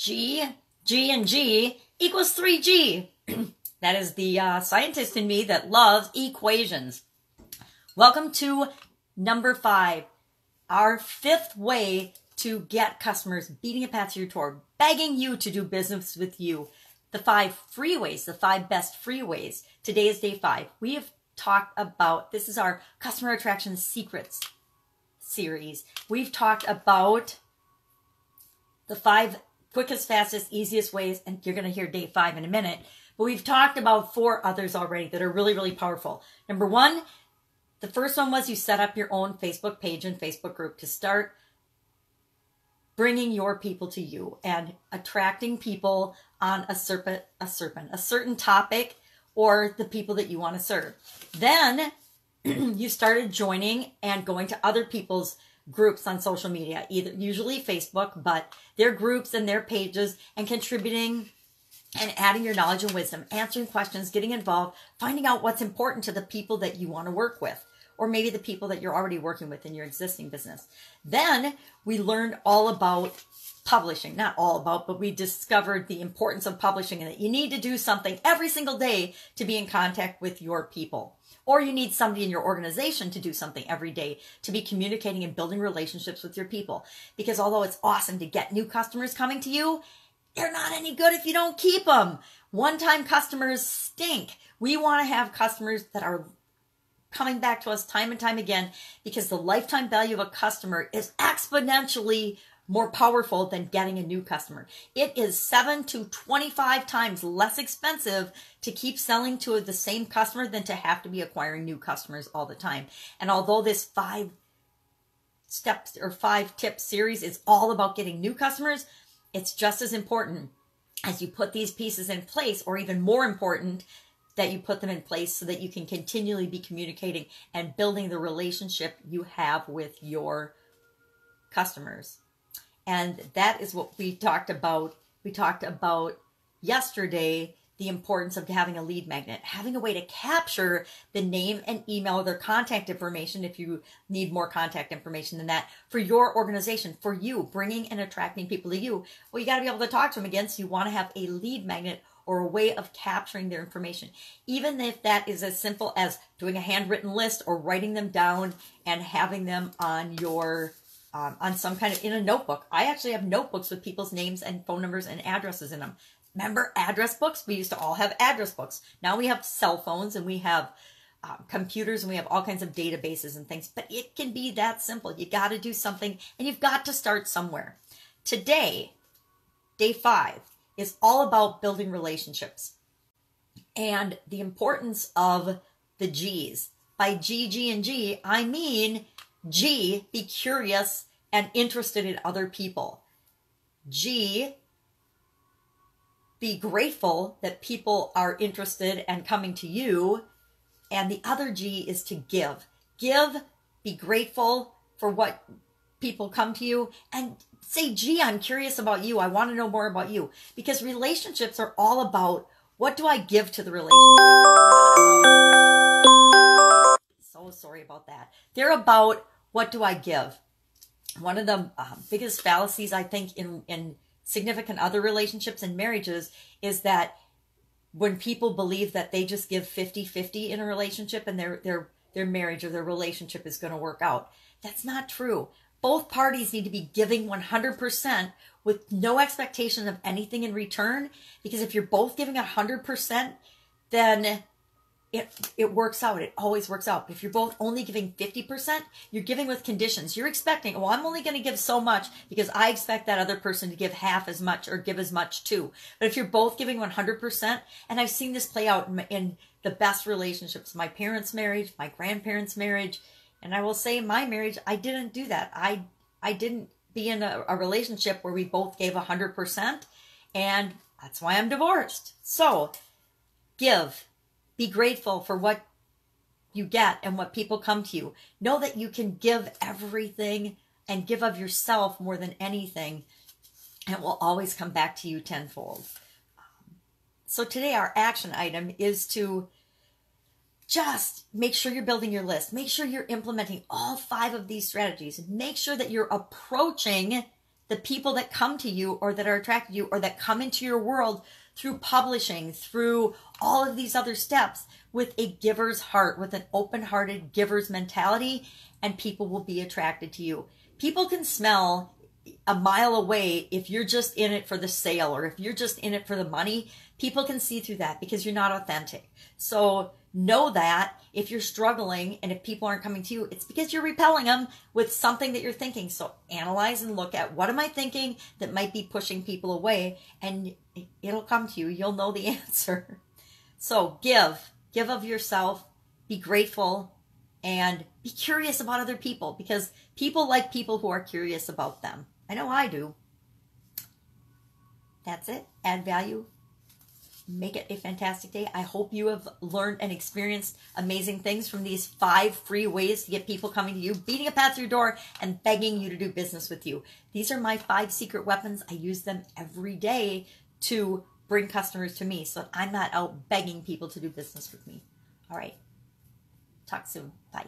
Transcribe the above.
G, G, and G equals 3G. that is the uh, scientist in me that loves equations. Welcome to number five, our fifth way to get customers beating a path to your tour, begging you to do business with you. The five free ways, the five best free ways. Today is day five. We have talked about this is our customer attraction secrets series. We've talked about the five quickest, fastest, easiest ways, and you're going to hear day five in a minute. But we've talked about four others already that are really, really powerful. Number one, the first one was you set up your own Facebook page and Facebook group to start bringing your people to you and attracting people on a serpent, a serpent, a certain topic or the people that you want to serve. Then you started joining and going to other people's groups on social media, either usually Facebook, but their groups and their pages and contributing and adding your knowledge and wisdom, answering questions, getting involved, finding out what's important to the people that you want to work with, or maybe the people that you're already working with in your existing business. Then we learned all about publishing, not all about, but we discovered the importance of publishing and that you need to do something every single day to be in contact with your people. Or you need somebody in your organization to do something every day to be communicating and building relationships with your people. Because although it's awesome to get new customers coming to you, they're not any good if you don't keep them. One time customers stink. We want to have customers that are coming back to us time and time again because the lifetime value of a customer is exponentially more powerful than getting a new customer. It is 7 to 25 times less expensive to keep selling to the same customer than to have to be acquiring new customers all the time. And although this 5 steps or 5 tip series is all about getting new customers, it's just as important as you put these pieces in place or even more important that you put them in place so that you can continually be communicating and building the relationship you have with your customers. And that is what we talked about. We talked about yesterday the importance of having a lead magnet, having a way to capture the name and email, their contact information if you need more contact information than that for your organization, for you, bringing and attracting people to you. Well, you got to be able to talk to them again. So you want to have a lead magnet or a way of capturing their information. Even if that is as simple as doing a handwritten list or writing them down and having them on your um, on some kind of in a notebook. I actually have notebooks with people's names and phone numbers and addresses in them. Remember address books? We used to all have address books. Now we have cell phones and we have uh, computers and we have all kinds of databases and things, but it can be that simple. You got to do something and you've got to start somewhere. Today, day five, is all about building relationships and the importance of the G's. By G, G, and G, I mean G, be curious and interested in other people. G, be grateful that people are interested and coming to you. And the other G is to give. Give, be grateful for what people come to you, and say, gee, I'm curious about you. I want to know more about you. Because relationships are all about what do I give to the relationship? So sorry about that. They're about what do I give? One of the um, biggest fallacies I think in, in significant other relationships and marriages is that when people believe that they just give 50-50 in a relationship and their their their marriage or their relationship is going to work out. That's not true. Both parties need to be giving 100% with no expectation of anything in return because if you're both giving 100%, then it it works out. It always works out. If you're both only giving 50%, you're giving with conditions. You're expecting, well, I'm only going to give so much because I expect that other person to give half as much or give as much too. But if you're both giving 100%, and I've seen this play out in, in the best relationships, my parents' marriage, my grandparents' marriage, and I will say my marriage, I didn't do that. I I didn't be in a, a relationship where we both gave 100%, and that's why I'm divorced. So, give be grateful for what you get and what people come to you. Know that you can give everything and give of yourself more than anything, and it will always come back to you tenfold. Um, so, today, our action item is to just make sure you're building your list. Make sure you're implementing all five of these strategies. Make sure that you're approaching the people that come to you or that are attracted to you or that come into your world through publishing, through all of these other steps with a giver's heart, with an open hearted giver's mentality, and people will be attracted to you. People can smell a mile away if you're just in it for the sale or if you're just in it for the money. People can see through that because you're not authentic. So know that if you're struggling and if people aren't coming to you, it's because you're repelling them with something that you're thinking. So analyze and look at what am I thinking that might be pushing people away and it'll come to you. You'll know the answer. So give, give of yourself, be grateful and be curious about other people because people like people who are curious about them. I know I do. That's it. Add value, make it a fantastic day. I hope you have learned and experienced amazing things from these five free ways to get people coming to you, beating a path through your door, and begging you to do business with you. These are my five secret weapons. I use them every day to bring customers to me so I'm not out begging people to do business with me. All right. Talk soon. Bye.